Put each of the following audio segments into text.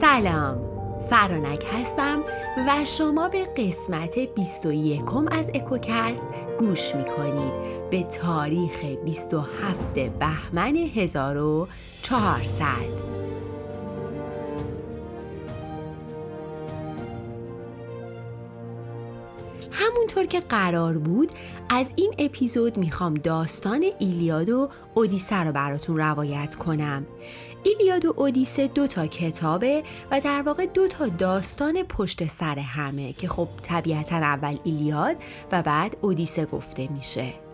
سلام. فرانک هستم و شما به قسمت 21 از اکوکست گوش می‌کنید. به تاریخ 27 بهمن 1400 همونطور که قرار بود از این اپیزود می‌خوام داستان ایلیاد و اودیسه رو براتون روایت کنم. ایلیاد و اودیسه دو تا کتابه و در واقع دو تا داستان پشت سر همه که خب طبیعتا اول ایلیاد و بعد اودیسه گفته میشه.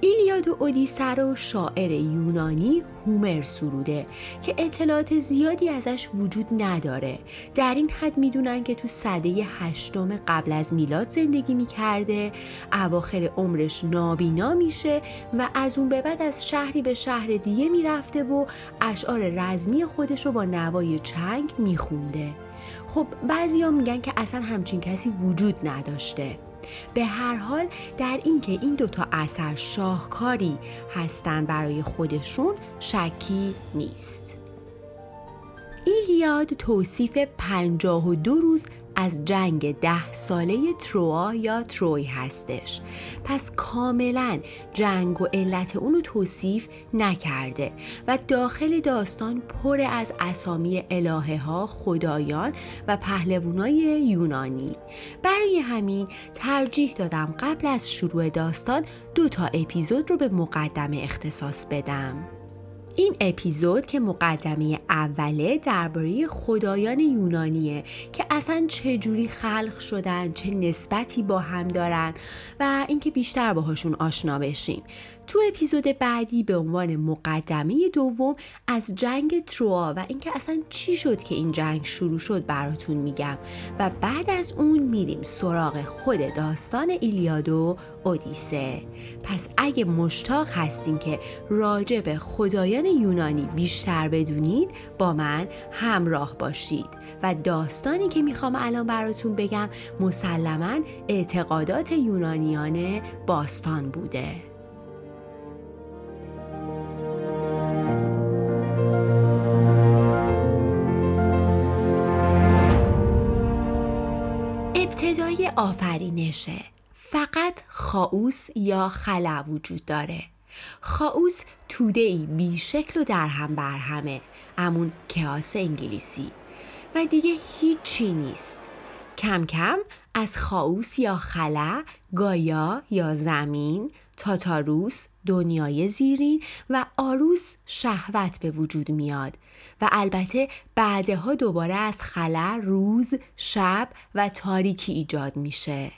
ایلیاد و اودیسه رو شاعر یونانی هومر سروده که اطلاعات زیادی ازش وجود نداره. در این حد می‌دونن که تو صده هشتم قبل از میلاد زندگی می‌کرده اواخر عمرش نابینا میشه و از اون به بعد از شهری به شهر دیگه می‌رفته و اشعار رزمی خودش رو با نوای چنگ میخونده. خب بعضیا میگن که اصلا همچین کسی وجود نداشته. به هر حال در اینکه این دوتا اثر شاهکاری هستند برای خودشون شکی نیست. ایلیاد توصیف پنجاه و دو روز از جنگ ده ساله تروا یا تروی هستش. پس کاملا جنگ و علت اونو توصیف نکرده و داخل داستان پر از اسامی الهه ها خدایان و پهلوانای یونانی. برای همین ترجیح دادم قبل از شروع داستان دو تا اپیزود رو به مقدمه اختصاص بدم. این اپیزود که مقدمه اوله درباره خدایان یونانیه که اصلا چه جوری خلق شدن چه نسبتی با هم دارن و اینکه بیشتر باهاشون آشنا بشیم. تو اپیزود بعدی به عنوان مقدمه دوم از جنگ تروا و اینکه اصلا چی شد که این جنگ شروع شد براتون میگم و بعد از اون میریم سراغ خود داستان ایلیاد و اودیسه. پس اگه مشتاق هستین که راجع به خدایان یونانی بیشتر بدونید با من همراه باشید و داستانی که می‌خوام الان براتون بگم مسلما اعتقادات یونانیان باستان بوده. آفرینشه. فقط خاوس یا خلا وجود داره. خاوس توده ای بی شکل و در هم بر همه امون کیاس انگلیسی. و دیگه هیچی نیست. کم کم از خاوس یا خلا گایا یا زمین تاتاروس دنیای زیرین و آروس شهوت به وجود میاد. و البته بعدها دوباره از خلا روز شب و تاریکی ایجاد میشه.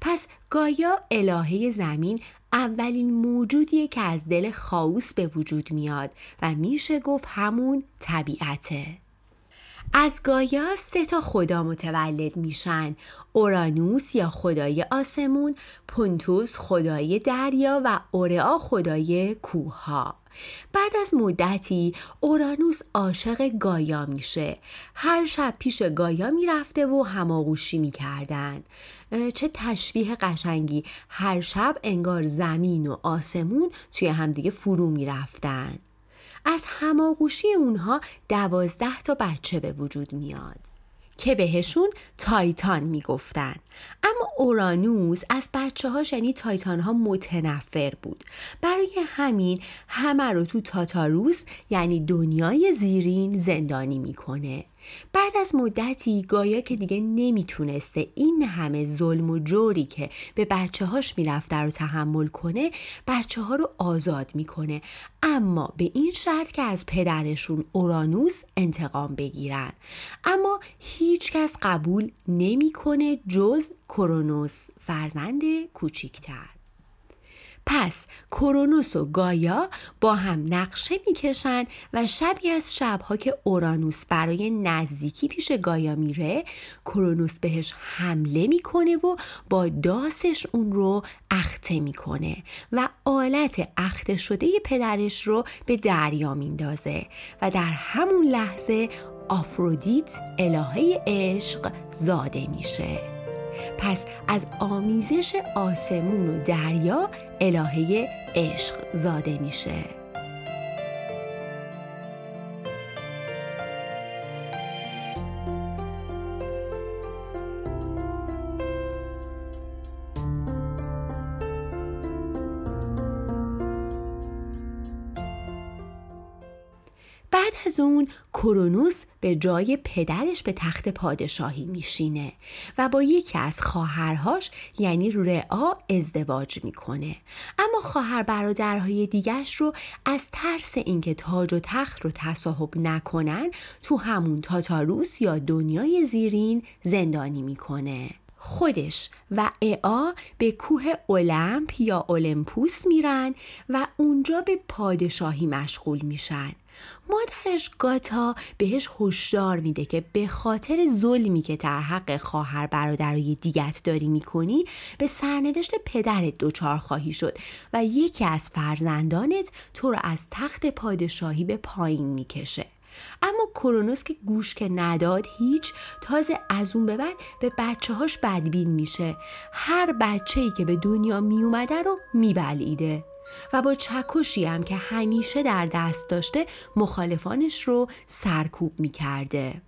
پس گایا الهه زمین اولین موجودیه که از دل خاوس به وجود میاد و میشه گفت همون طبیعته. از گایا سه تا خدا متولد میشن. اورانوس یا خدای آسمون پونتوس خدای دریا و اورئا خدای کوها بعد از مدتی اورانوس عاشق گایا میشه. هر شب پیش گایا می‌رفته و هماغوشی می‌کردن. چه تشبیه قشنگی. هر شب انگار زمین و آسمون توی همدیگه فرو می‌رفتن. از هماغوشی اونها دوازده تا بچه به وجود میاد که بهشون تایتان می‌گفتن. اما اورانوس از بچه ها یعنی تایتان ها متنفر بود. برای همین همه رو تو تاتاروس یعنی دنیای زیرین زندانی می‌کنه. بعد از مدتی گایا که دیگه نمی‌تونسته این همه ظلم و جوری که به بچه هاش می‌رفته رو تحمل کنه بچه ها رو آزاد می‌کنه. اما به این شرط که از پدرشون اورانوس انتقام بگیرن. اما هیچکس قبول نمی‌کنه جز کرونوس فرزند کوچیکتر. پس کرونوس و گایا با هم نقشه می‌کشن و شبی از شبها که اورانوس برای نزدیکی پیش گایا میره کرونوس بهش حمله می‌کنه و با داسش اون رو اخته می‌کنه و آلت اخته شده پدرش رو به دریا میندازه و در همون لحظه آفرودیت الهه عشق زاده میشه. پس از آمیزش آسمون و دریا الهه عشق زاده میشه. بعد از اون کرونوس به جای پدرش به تخت پادشاهی میشینه و با یکی از خواهرهاش یعنی رعا ازدواج می‌کنه. اما خواهر برادرهای دیگرش رو از ترس اینکه تاج و تخت رو تصاحب نکنن تو همون تاتاروس یا دنیای زیرین زندانی می‌کنه. خودش و اعا به کوه المپ یا اولمپوس میرن و اونجا به پادشاهی مشغول میشن. مادرش گاتا بهش هشدار میده که به خاطر ظلمی که در حق خواهر برادرای دیگت داری می‌کنی به سرنوشت پدرت دچار خواهی شد و یکی از فرزندانت تو رو از تخت پادشاهی به پایین می‌کشه. اما کرونوس که گوش که نداد هیچ تازه از اون به بعد به بچه هاش بدبین میشه. هر بچه ای که به دنیا میومده رو میبلیده. و با چکشی هم که همیشه در دست داشته مخالفانش رو سرکوب می‌کرده.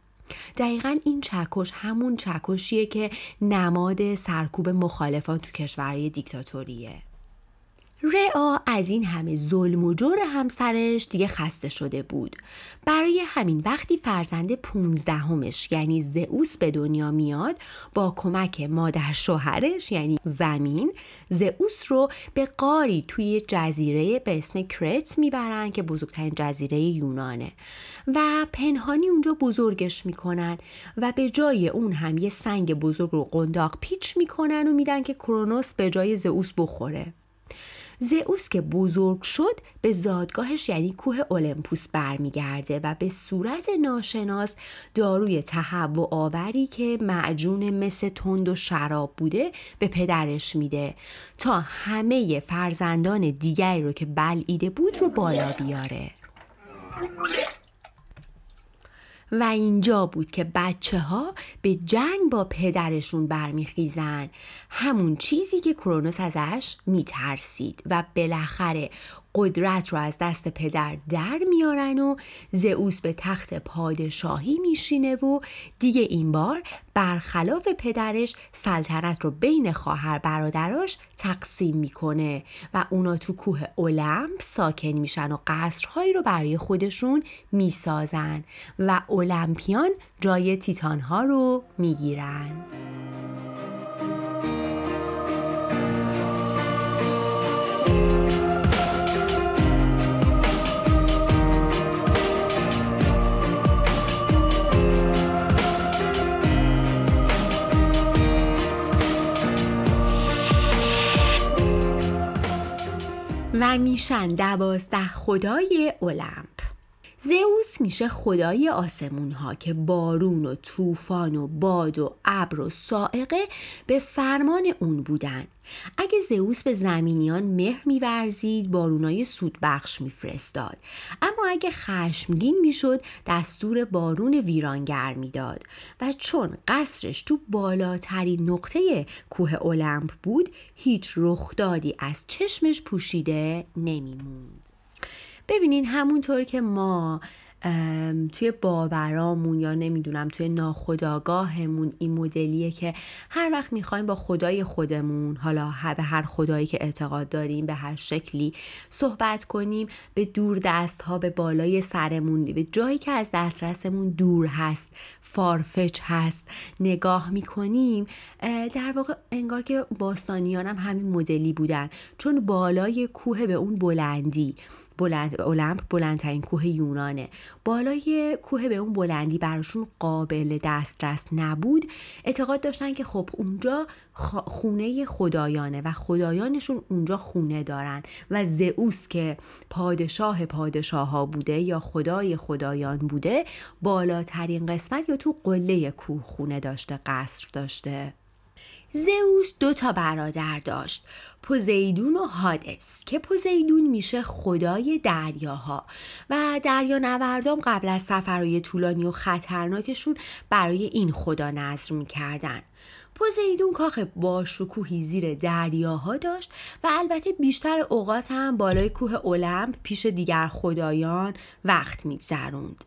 دقیقا این چکش همون چکشیه که نماد سرکوب مخالفان تو کشورهای دیکتاتوریه. رعا از این همه ظلم و جور همسرش دیگه خسته شده بود. برای همین وقتی فرزند پونزدهمش یعنی زئوس به دنیا میاد با کمک مادر شوهرش یعنی زمین زئوس رو به قاری توی جزیره به اسم کرت می‌برن که بزرگترین جزیره یونانه. و پنهانی اونجا بزرگش می‌کنن و به جای اون هم یه سنگ بزرگ رو قنداق پیچ می‌کنن و میدن که کرونوس به جای زئوس بخوره. زئوس که بزرگ شد به زادگاهش یعنی کوه اولمپوس برمیگرده و به صورت ناشناس داروی تهوع آوری که معجون مثل تند و شراب بوده به پدرش میده تا همه فرزندان دیگری رو که بلعیده بود رو بالا بیاره. و اینجا بود که بچه ها به جنگ با پدرشون برمیخیزن. همون چیزی که کرونوس ازش میترسید و بالاخره قدرت رو از دست پدر در میارن و زئوس به تخت پادشاهی میشینه و دیگه این بار برخلاف پدرش سلطنت رو بین خواهر برادراش تقسیم می‌کنه و اونا تو کوه اولمپ ساکن میشن و قصرهایی رو برای خودشون می‌سازن و اولمپیان جای تیتان ها رو می‌گیرن. و میشن دوازده خدای المپ زئوس میشه خدای آسمون ها که بارون و طوفان و باد و ابر و سائقه به فرمان اون بودن. اگه زئوس به زمینیان مهر میورزید بارونای سودبخش میفرستاد. اما اگه خشمگین می‌شد دستور بارون ویرانگر می‌داد. و چون قصرش تو بالاترین نقطه کوه المپ بود هیچ رخدادی از چشمش پوشیده نمیموند. ببینین همونطور که ما توی باورامون یا نمی‌دونم توی ناخداگاهمون این مدلیه که هر وقت می‌خوایم با خدای خودمون حالا به هر خدایی که اعتقاد داریم به هر شکلی صحبت کنیم به دور دست ها به بالای سرمون به جایی که از دسترسمون دور هست فارفچ هست نگاه می‌کنیم در واقع انگار که باستانیان هم همین مدلی بودن. چون بالای کوه به اون بلندی. بلند المپ بلندترین کوه یونانه. بالای کوه به اون بلندی براشون قابل دسترس نبود. اعتقاد داشتن که خب اونجا خونه خدایانه و خدایانشون اونجا خونه دارن و زئوس که پادشاه پادشاه ها بوده یا خدای خدایان بوده بالاترین قسمت یا تو قله کوه خونه داشته قصر داشته. زئوس دو تا برادر داشت پوزیدون و هادس که پوزیدون میشه خدای دریاها. و دریا نوردام قبل از سفرهای طولانی و خطرناکشون برای این خدا نظر می‌کردن. پوزیدون کاخ با شکوهی زیر دریاها داشت و البته بیشتر اوقات هم بالای کوه المپ پیش دیگر خدایان وقت میگذروند.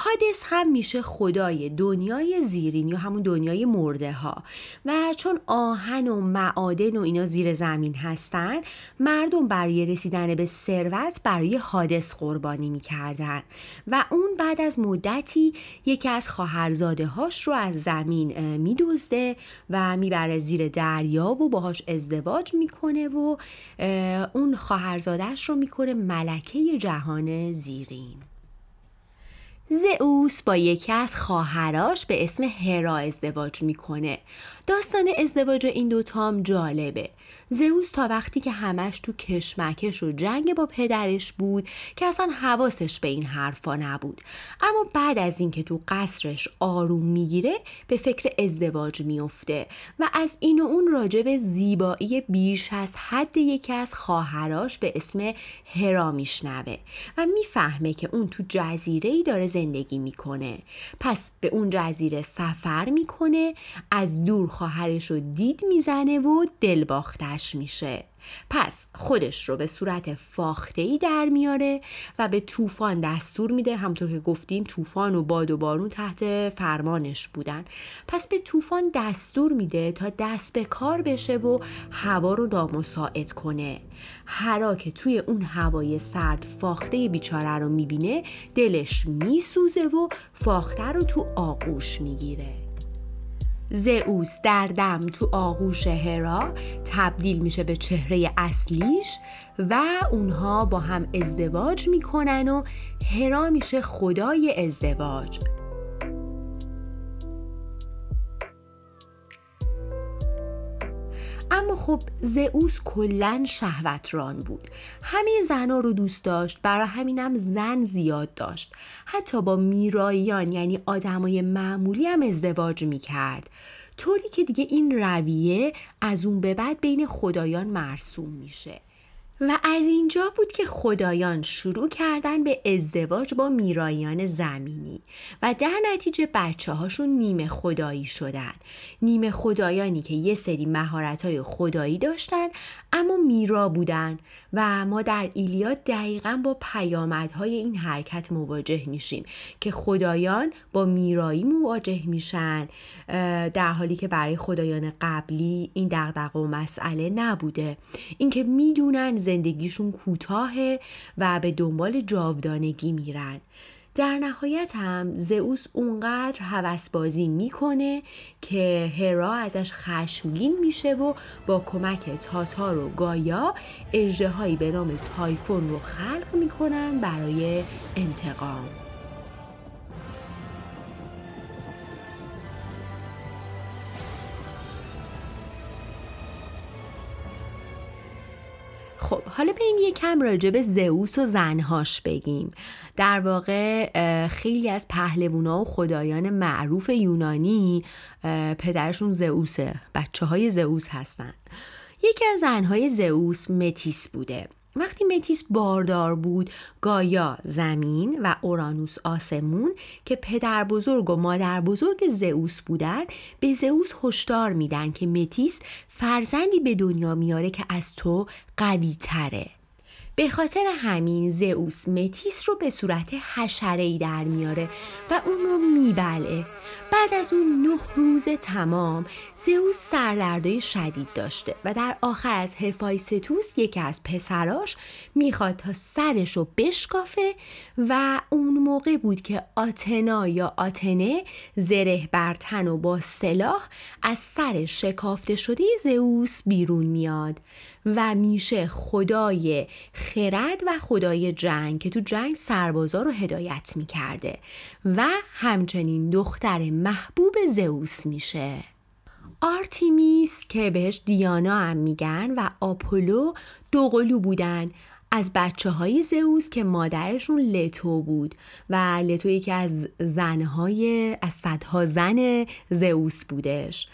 هادس هم میشه خدای دنیای زیرین یا همون دنیای مرده ها و چون آهن و معادن و اینا زیر زمین هستن مردم برای رسیدن به ثروت برای هادس قربانی می‌کردن. و اون بعد از مدتی یکی از خواهرزاده هاش رو از زمین میدزده و می‌بره زیر دریا و باهاش ازدواج می‌کنه و اون خواهرزادهش رو می‌کنه ملکه جهان زیرین. زئوس با یکی از خواهراش به اسم هرا ازدواج می‌کنه. داستان ازدواج این دوتا هم جالبه. زئوس تا وقتی که همش تو کشمکش و جنگ با پدرش بود که اصلا حواسش به این حرفا نبود. اما بعد از اینکه تو قصرش آروم می‌گیره به فکر ازدواج میفته و از این و اون راجع به زیبایی بیش از حد یکی از خواهراش به اسم هرا میشنوه و می‌فهمه که اون تو جزیره ای داره زندگی می‌کنه. پس به اون جزیره سفر می‌کنه از دور خواهرش رو دید می‌زنه و دل باختش میشه. پس خودش رو به صورت فاخته ای در میاره و به طوفان دستور میده. همطور که گفتیم طوفان و باد و بارون تحت فرمانش بودن. پس به طوفان دستور میده تا دست به کار بشه و هوا رو نامساعد کنه. هرا که توی اون هوای سرد فاخته بیچاره رو می‌بینه دلش میسوزه و فاخته رو تو آغوش می‌گیره. زئوس در دم تو آغوش هرا تبدیل میشه به چهره اصلیش و اونها با هم ازدواج می‌کنن و هرا میشه خدای ازدواج. اما خب زئوس کلا شهوتران بود. همه زنها رو دوست داشت برای همینم زن زیاد داشت. حتی با میراییان یعنی آدمای معمولی هم ازدواج می‌کرد. طوری که دیگه این رویه از اون به بعد بین خدایان مرسوم میشه. و از اینجا بود که خدایان شروع کردن به ازدواج با میرایان زمینی و در نتیجه بچه هاشون نیمه خدایی شدن. نیمه خدایانی که یه سری مهارت های خدایی داشتن اما میرا بودن و ما در ایلیاد دقیقا با پیامدهای این حرکت مواجه میشیم که خدایان با میرایی مواجه میشن در حالی که برای خدایان قبلی این دغدغه و مسئله نبوده. اینکه می‌دونن زندگیشون کوتاهه و به دنبال جاودانگی میرن. در نهایت هم زئوس اونقدر هوسبازی می‌کنه که هرا ازش خشمگین میشه و با کمک تاتار و گایا اجدهایی به نام تایفون رو خلق می‌کنن برای انتقام. یکم راجع به زئوس و زنهاش بگیم. در واقع خیلی از پهلوونا و خدایان معروف یونانی پدرشون زئوسه بچه های زئوس هستن. یکی از زنهای زئوس متیس بوده. وقتی متیس باردار بود گایا زمین و اورانوس آسمون که پدر بزرگ و مادر بزرگ زئوس بودن به زئوس هشدار میدن که متیس فرزندی به دنیا میاره که از تو قوی تره به خاطر همین زئوس متیس رو به صورت حشره در میاره و اون رو میبله. بعد از اون نه روز تمام زئوس سردردهای شدید داشته و در آخر از هفایستوس یکی از پسراش می‌خواد تا سرش رو بشکافه و اون موقع بود که آتنا یا آتنه زره برتن و با سلاح از سر شکافته شده زئوس بیرون میاد. و میشه خدای خرد و خدای جنگ که تو جنگ سربازا رو هدایت می‌کرده و همچنین دختر محبوب زئوس میشه. آرتیمیس که بهش دیانا هم میگن و آپولو دوقلو بودن از بچه های زئوس که مادرشون لتو بود و لتو یکی از زنهای از صدها زن زئوس بودش.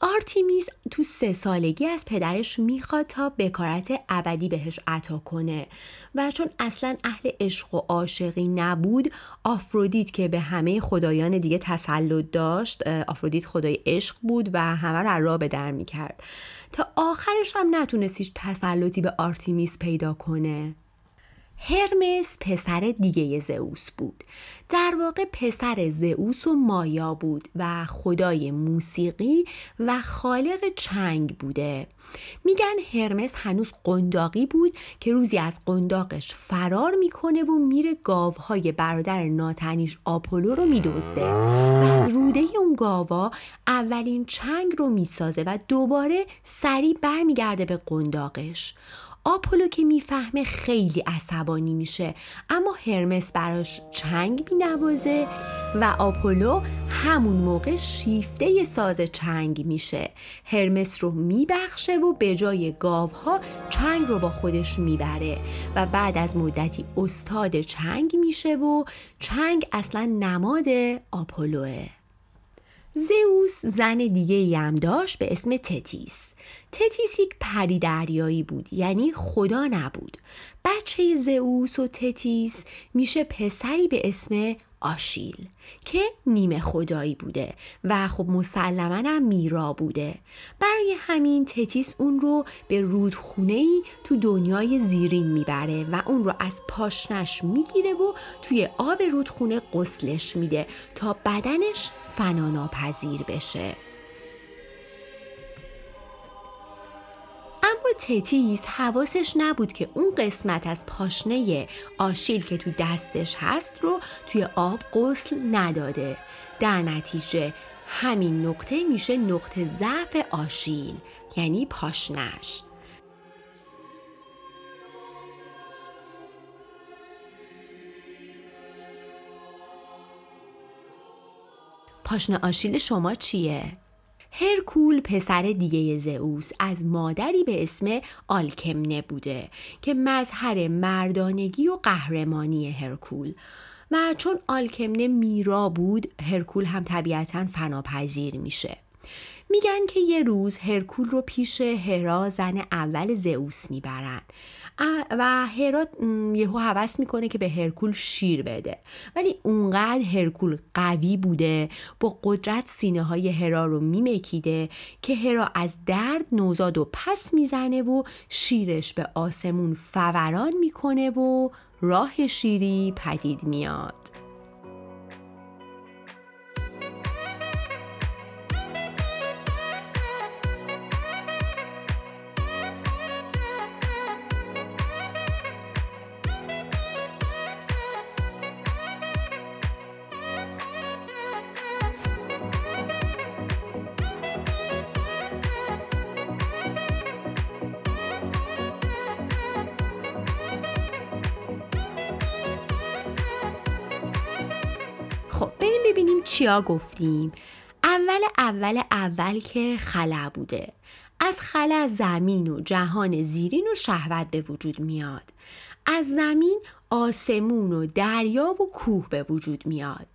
آرتیمیس تو سه سالگی از پدرش می‌خواد تا بکارت ابدی بهش عطا کنه. و چون اصلا اهل عشق و عاشقی نبود آفرودیت که به همه خدایان دیگه تسلط داشت آفرودیت خدای عشق بود و همه رو را به در می‌کرد. تا آخرش هم نتونستیش تسلطی به آرتیمیس پیدا کنه. هرمس پسر دیگه زئوس بود. در واقع پسر زئوس و مایا بود و خدای موسیقی و خالق چنگ بوده. میگن هرمس هنوز قنداقی بود که روزی از قنداقش فرار می‌کنه و میره گاوهای برادر ناتنیش آپولو رو میدزده. و از روده اون گاوا اولین چنگ رو می‌سازه و دوباره سریع برمیگرده به قنداقش. آپولو که می‌فهمه خیلی عصبانی میشه اما هرمس براش چنگ مینوازه و آپولو همون موقع شیفته ساز چنگ میشه. هرمس رو میبخشه و به جای گاوها چنگ رو با خودش می‌بره و بعد از مدتی استاد چنگ میشه و چنگ اصلا نماد آپولوه. زئوس زن دیگه هم داشت به اسم تتیس. تتیس یک پری دریایی بود یعنی خدا نبود. بچه زئوس و تتیس میشه پسری به اسم آشیل که نیمه خدایی بوده و خب مسلما هم میرا بوده. برای همین تتیس اون رو به رودخونه ای تو دنیای زیرین می‌بره و اون رو از پاشنش می‌گیره و توی آب رودخونه قسلش میده تا بدنش فناناپذیر بشه. اما تتیس حواسش نبود که اون قسمت از پاشنه آشیل که تو دستش هست رو توی آب غسل نداده. در نتیجه همین نقطه میشه نقطه ضعف آشیل یعنی پاشنش پاشنه آشیل شما چیه؟ هرکول پسر دیگه زئوس از مادری به اسم آلکمنه بوده که مظهر مردانگی و قهرمانی هرکول. و چون آلکمنه میرا بود هرکول هم طبیعتا فناپذیر میشه. میگن که یه روز هرکول رو پیش هرا زن اول زئوس می‌برن. و هرات یهو هوس می‌کنه که به هرکول شیر بده. ولی اونقدر هرکول قوی بوده با قدرت سینه های هرا رو میمکیده که هرا از درد نوزاد و پس می‌زنه و شیرش به آسمون فوران می‌کنه و راه شیری پدید میاد. گفتیم؟ اول اول اول که خلا بوده. از خلا زمین و جهان زیرین و شهوت به وجود میاد. از زمین آسمون و دریا و کوه به وجود میاد.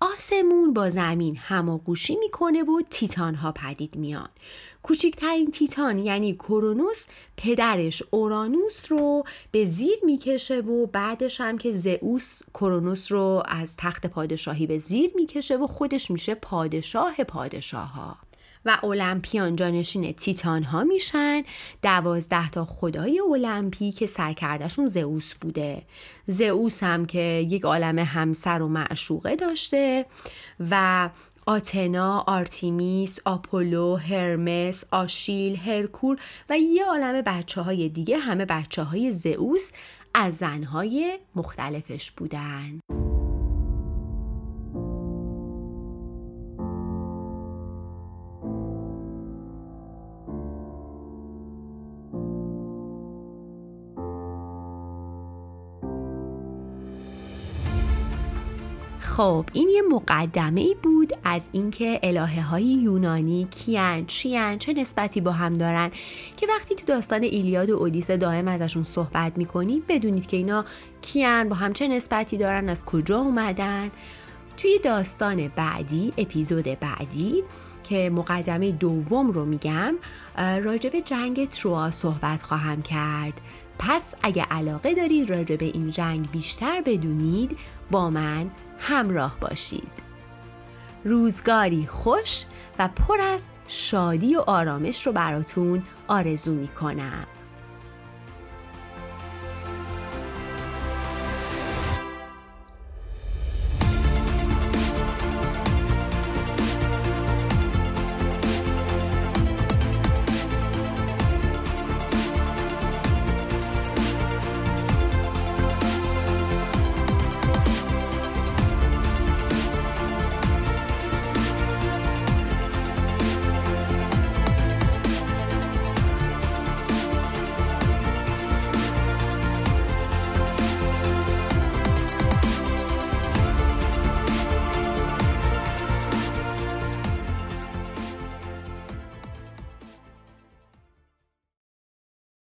آسمون با زمین هماگوشی می‌کنه و تیتان ها پدید میان کوچکترین تیتان یعنی کرونوس پدرش اورانوس رو به زیر می‌کشه و بعدش هم که زئوس کرونوس رو از تخت پادشاهی به زیر می‌کشه و خودش میشه پادشاه پادشاه ها و المپیان جانشین تیتان ها میشن دوازده تا خدای المپی که سرکردشون زئوس بوده زئوس هم که یک عالم همسر و معشوقه داشته و آتنا، آرتیمیس، آپولو، هرمس، آشیل، هرکول و یه عالم بچه های دیگه همه بچه های زئوس از زنهای مختلفش بودن. خب این یه مقدمه ای بود از اینکه الهه های یونانی کیان چیان چه نسبتی با هم دارن که وقتی تو داستان ایلیاد و اودیسه دائم ازشون صحبت می‌کنیم بدونید که اینا کیان با هم چه نسبتی دارن از کجا اومدن. توی داستان بعدی اپیزود بعدی که مقدمه دوم رو میگم راجب جنگ تروا صحبت خواهم کرد. پس اگه علاقه دارید راجع به این جنگ بیشتر بدونید با من همراه باشید. روزگاری خوش و پر از شادی و آرامش رو براتون آرزو می کنم